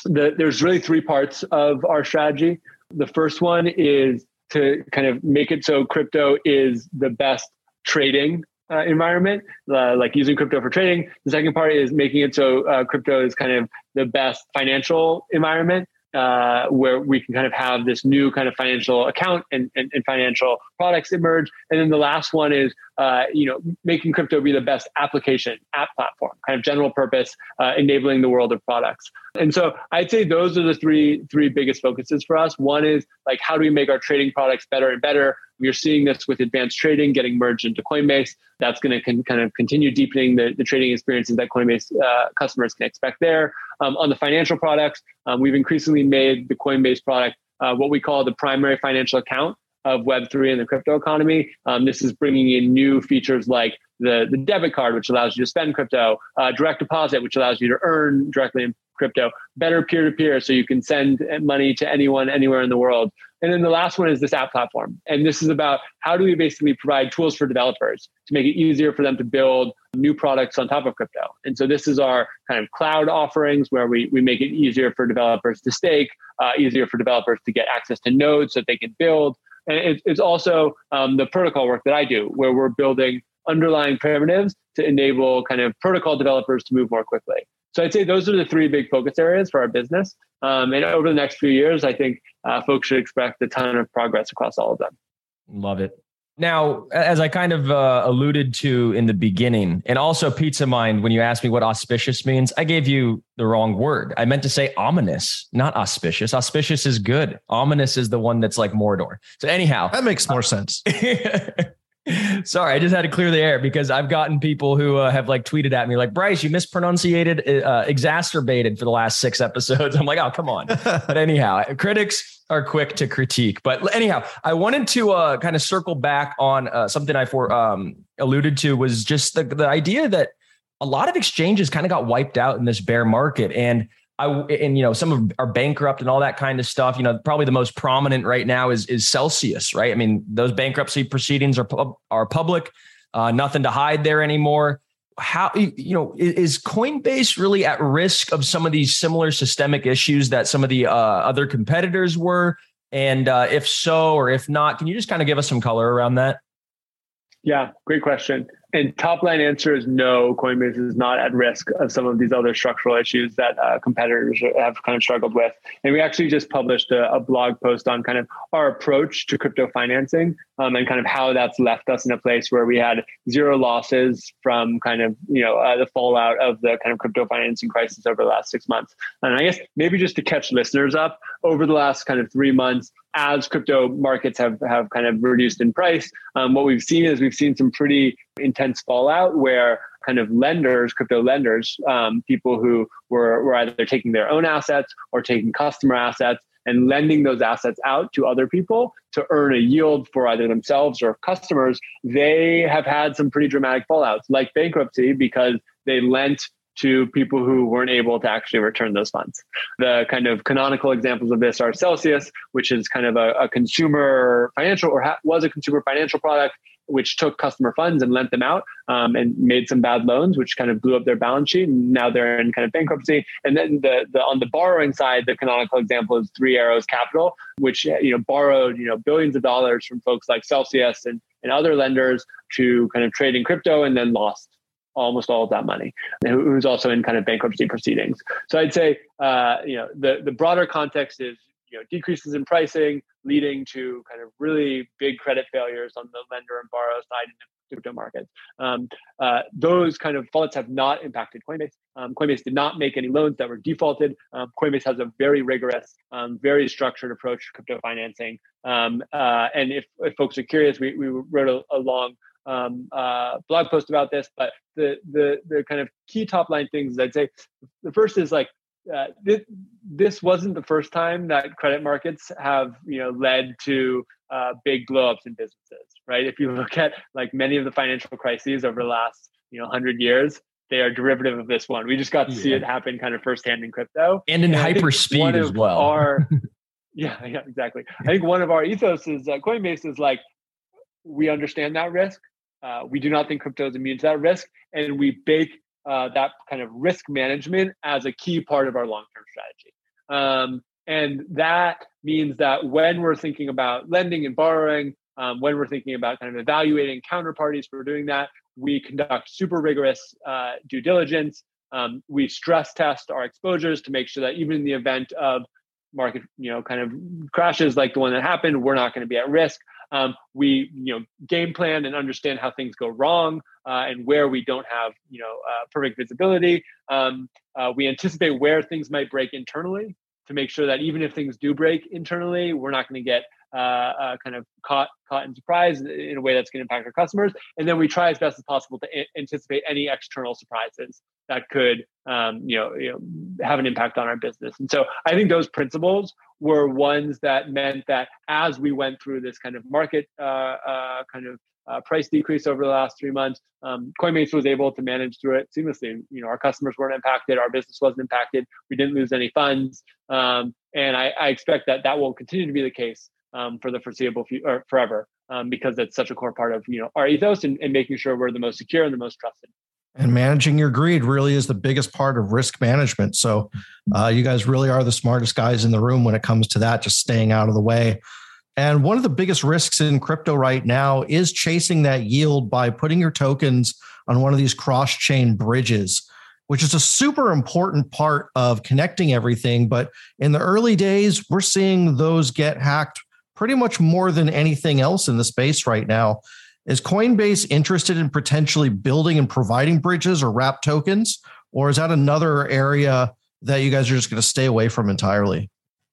the, there's really three parts of our strategy. The first one is to kind of make it so crypto is the best trading uh, environment, uh, like using crypto for trading. The second part is making it so uh, crypto is kind of the best financial environment uh, where we can kind of have this new kind of financial account and, and, and financial products emerge. And then the last one is, uh, you know, making crypto be the best application app platform, kind of general purpose, uh, enabling the world of products. And so I'd say those are the three three biggest focuses for us. One is like how do we make our trading products better and better? We're seeing this with advanced trading getting merged into Coinbase. That's going to con- kind of continue deepening the, the trading experiences that Coinbase uh, customers can expect there. Um, on the financial products, um, we've increasingly made the Coinbase product uh, what we call the primary financial account. Of Web3 and the crypto economy. Um, this is bringing in new features like the, the debit card, which allows you to spend crypto, uh, direct deposit, which allows you to earn directly in crypto, better peer to peer, so you can send money to anyone, anywhere in the world. And then the last one is this app platform. And this is about how do we basically provide tools for developers to make it easier for them to build new products on top of crypto. And so this is our kind of cloud offerings where we, we make it easier for developers to stake, uh, easier for developers to get access to nodes so that they can build. And it, it's also um, the protocol work that I do, where we're building underlying primitives to enable kind of protocol developers to move more quickly. So I'd say those are the three big focus areas for our business. Um, and over the next few years, I think uh, folks should expect a ton of progress across all of them. Love it. Now, as I kind of uh, alluded to in the beginning, and also Pizza Mind, when you asked me what auspicious means, I gave you the wrong word. I meant to say ominous, not auspicious. Auspicious is good. Ominous is the one that's like Mordor. So, anyhow, that makes more sense. Sorry, I just had to clear the air because I've gotten people who uh, have like tweeted at me like Bryce, you mispronunciated, uh, exacerbated for the last six episodes. I'm like, oh, come on. but anyhow, critics are quick to critique. But anyhow, I wanted to uh, kind of circle back on uh, something I for um, alluded to was just the the idea that a lot of exchanges kind of got wiped out in this bear market and I and you know some of are bankrupt and all that kind of stuff. You know, probably the most prominent right now is is Celsius, right? I mean, those bankruptcy proceedings are are public, uh, nothing to hide there anymore. How you know is Coinbase really at risk of some of these similar systemic issues that some of the uh, other competitors were? And uh, if so, or if not, can you just kind of give us some color around that? Yeah, great question. And top line answer is no, Coinbase is not at risk of some of these other structural issues that uh, competitors have kind of struggled with. And we actually just published a, a blog post on kind of our approach to crypto financing um, and kind of how that's left us in a place where we had zero losses from kind of, you know, uh, the fallout of the kind of crypto financing crisis over the last six months. And I guess maybe just to catch listeners up over the last kind of three months, as crypto markets have, have kind of reduced in price, um, what we've seen is we've seen some pretty intense fallout where kind of lenders, crypto lenders, um, people who were, were either taking their own assets or taking customer assets and lending those assets out to other people to earn a yield for either themselves or customers, they have had some pretty dramatic fallouts, like bankruptcy, because they lent to people who weren't able to actually return those funds. The kind of canonical examples of this are Celsius, which is kind of a, a consumer financial or ha- was a consumer financial product which took customer funds and lent them out um, and made some bad loans, which kind of blew up their balance sheet. And now they're in kind of bankruptcy. And then the, the on the borrowing side, the canonical example is Three Arrows Capital, which you know borrowed you know billions of dollars from folks like Celsius and, and other lenders to kind of trade in crypto and then lost almost all of that money, who's also in kind of bankruptcy proceedings. So I'd say, uh, you know, the, the broader context is, you know, decreases in pricing leading to kind of really big credit failures on the lender and borrow side in the crypto markets. Um, uh, those kind of faults have not impacted Coinbase. Um, Coinbase did not make any loans that were defaulted. Um, Coinbase has a very rigorous, um, very structured approach to crypto financing. Um, uh, and if, if folks are curious, we, we wrote a, a long um, uh, blog post about this, but the the the kind of key top line things I'd say the first is like uh, this, this wasn't the first time that credit markets have you know led to uh, big blowups in businesses, right? If you look at like many of the financial crises over the last you know hundred years, they are derivative of this one. We just got to yeah. see it happen kind of firsthand in crypto and in and hyper speed as well. Our, yeah, yeah, exactly. I think one of our ethos is uh, Coinbase is like we understand that risk uh, we do not think crypto is immune to that risk, and we bake uh, that kind of risk management as a key part of our long-term strategy. Um, and that means that when we're thinking about lending and borrowing, um, when we're thinking about kind of evaluating counterparties for doing that, we conduct super rigorous uh, due diligence. Um, we stress test our exposures to make sure that even in the event of market, you know, kind of crashes like the one that happened, we're not going to be at risk. Um, we, you know, game plan and understand how things go wrong uh, and where we don't have, you know, uh, perfect visibility. Um, uh, we anticipate where things might break internally to make sure that even if things do break internally, we're not going to get uh, uh, kind of caught caught in surprise in a way that's going to impact our customers. And then we try as best as possible to a- anticipate any external surprises that could, um, you know, you know, have an impact on our business. And so I think those principles were ones that meant that as we went through this kind of market uh, uh, kind of uh, price decrease over the last three months, um, Coinbase was able to manage through it seamlessly. You know, our customers weren't impacted, our business wasn't impacted, we didn't lose any funds, um, and I, I, expect that that will continue to be the case um, for the foreseeable future or forever, um, because that's such a core part of you know our ethos and, and making sure we're the most secure and the most trusted. And managing your greed really is the biggest part of risk management. So, uh, you guys really are the smartest guys in the room when it comes to that, just staying out of the way. And one of the biggest risks in crypto right now is chasing that yield by putting your tokens on one of these cross chain bridges, which is a super important part of connecting everything. But in the early days, we're seeing those get hacked pretty much more than anything else in the space right now. Is Coinbase interested in potentially building and providing bridges or wrap tokens? Or is that another area that you guys are just going to stay away from entirely?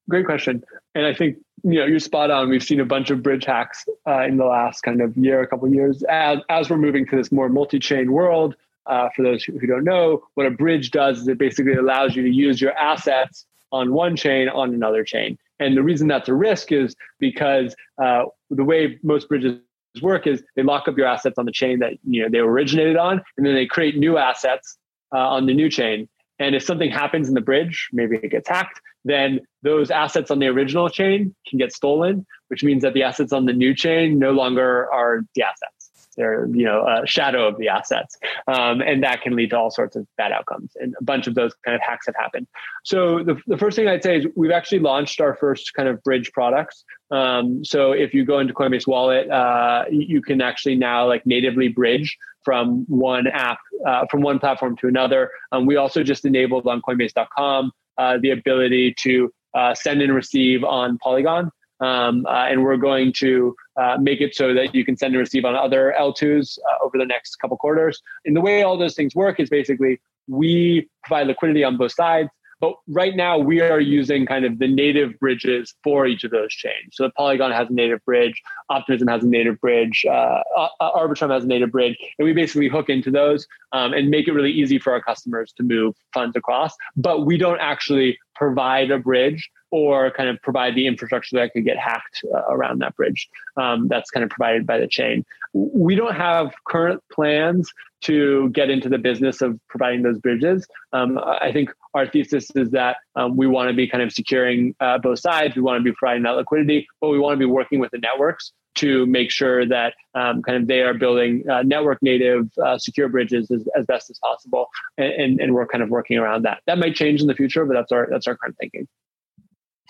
Great question. And I think you know, you're spot on. We've seen a bunch of bridge hacks uh, in the last kind of year, a couple years, as, as we're moving to this more multi-chain world. Uh, for those who don't know, what a bridge does is it basically allows you to use your assets on one chain on another chain. And the reason that's a risk is because uh, the way most bridges work is they lock up your assets on the chain that you know they originated on, and then they create new assets uh, on the new chain. And if something happens in the bridge, maybe it gets hacked, then those assets on the original chain can get stolen, which means that the assets on the new chain no longer are the assets. They're you know a shadow of the assets, um, and that can lead to all sorts of bad outcomes. And a bunch of those kind of hacks have happened. So the, the first thing I'd say is we've actually launched our first kind of bridge products. Um, so if you go into Coinbase Wallet, uh, you can actually now like natively bridge from one app, uh, from one platform to another. Um, we also just enabled on Coinbase.com uh, the ability to uh, send and receive on Polygon. Um, uh, and we're going to uh, make it so that you can send and receive on other L2s uh, over the next couple quarters. And the way all those things work is basically we provide liquidity on both sides. But right now, we are using kind of the native bridges for each of those chains. So Polygon has a native bridge, Optimism has a native bridge, uh, uh, Arbitrum has a native bridge, and we basically hook into those um, and make it really easy for our customers to move funds across. But we don't actually provide a bridge or kind of provide the infrastructure that could get hacked uh, around that bridge. Um, that's kind of provided by the chain. We don't have current plans to get into the business of providing those bridges. Um, I think our thesis is that um, we want to be kind of securing uh, both sides. We want to be providing that liquidity, but we want to be working with the networks to make sure that um, kind of they are building uh, network native uh, secure bridges as, as, best as possible, and, and, and we're kind of working around that. That might change in the future, but that's our that's our current thinking.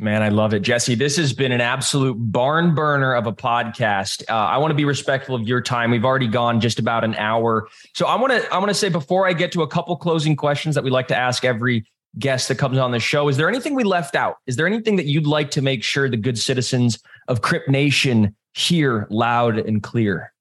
Man, I love it. Jesse, this has been an absolute barn burner of a podcast. Uh, I want to be respectful of your time. We've already gone just about an hour. So I want to I want to say before I get to a couple closing questions that we like to ask every guest that comes on the show, is there anything we left out? Is there anything that you'd like to make sure the good citizens of Crypt Nation hear loud and clear?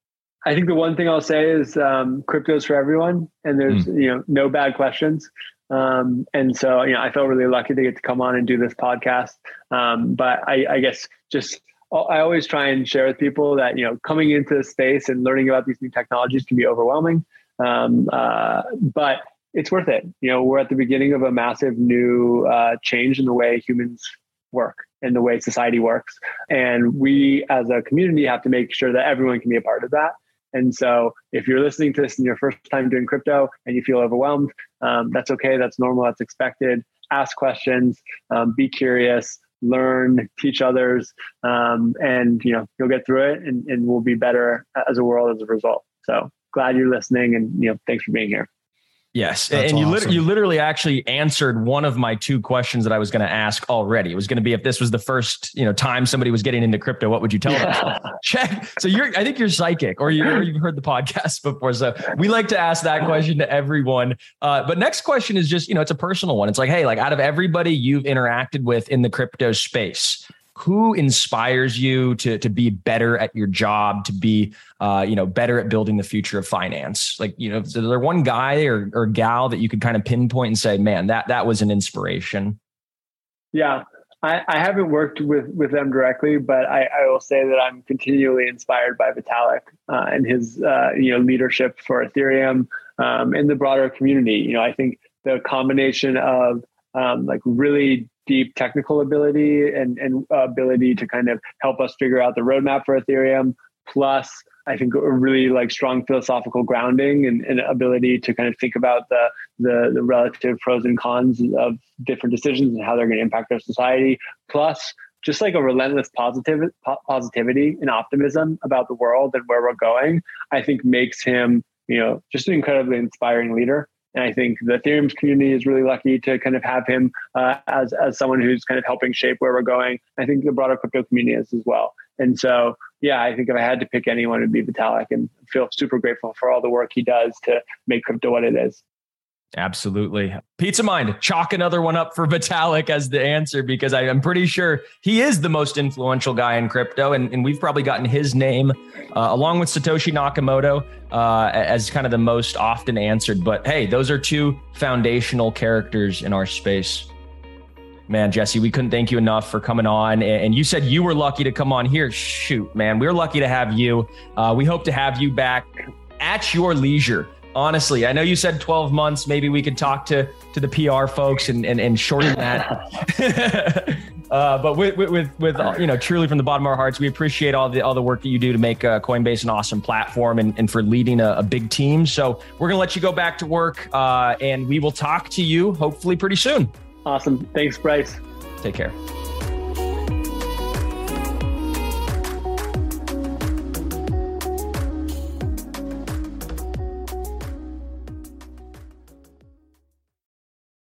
I think the one thing I'll say is um, crypto's for everyone, and there's mm. you know no bad questions. Um, and so, you know, I felt really lucky to get to come on and do this podcast. Um, but I, I, guess just I always try and share with people that you know coming into the space and learning about these new technologies can be overwhelming, um, uh, but it's worth it. You know, we're at the beginning of a massive new uh, change in the way humans work and the way society works, and we as a community have to make sure that everyone can be a part of that. And so, if you're listening to this and your first time doing crypto and you feel overwhelmed, um, that's okay. That's normal. That's expected. Ask questions. Um, be curious. Learn. Teach others. Um, and you know you'll get through it, and, and we'll be better as a world as a result. So glad you're listening, and you know thanks for being here. Yes, That's and you awesome. you literally actually answered one of my two questions that I was going to ask already. It was going to be if this was the first you know time somebody was getting into crypto, what would you tell them? Check. So you're I think you're psychic, or you or you've heard the podcast before. So we like to ask that question to everyone. Uh, but next question is just you know it's a personal one. It's like hey, like out of everybody you've interacted with in the crypto space, who inspires you to to be better at your job to be uh, you know better at building the future of finance? Like you know is there one guy or, or gal that you could kind of pinpoint and say man that that was an inspiration yeah. I, I haven't worked with with them directly, but I, I will say that I'm continually inspired by Vitalik uh, and his uh, you know leadership for Ethereum um, and the broader community. You know, I think the combination of um, like really deep technical ability and, and ability to kind of help us figure out the roadmap for Ethereum, plus I think a really like strong philosophical grounding and, and, ability to kind of think about the, the, the relative pros and cons of different decisions and how they're going to impact our society. Plus, just like a relentless positive positivity and optimism about the world and where we're going, I think makes him you know just an incredibly inspiring leader. And I think the Ethereum community is really lucky to kind of have him uh, as as someone who's kind of helping shape where we're going. I think the broader crypto community is as well. And so, yeah, I think if I had to pick anyone, it'd be Vitalik, and feel super grateful for all the work he does to make crypto what it is. Absolutely. Pizza Mind, chalk another one up for Vitalik as the answer because I, am pretty sure he is the most influential guy in crypto. And, and we've probably gotten his name uh, along with Satoshi Nakamoto uh, as kind of the most often answered. But hey, those are two foundational characters in our space. Man, Jesse, we couldn't thank you enough for coming on. And you said you were lucky to come on here. Shoot, man, we are lucky to have you. Uh, we hope to have you back at your leisure honestly i know you said 12 months. Maybe we could talk to to the pr folks and and, and shorten that. Uh, but with with with you know truly from the bottom of our hearts we appreciate all the all the work that you do to make uh, coinbase an awesome platform and, and for leading a, a big team. So we're gonna let you go back to work uh, and we will talk to you hopefully pretty soon. Awesome. Thanks bryce. Take care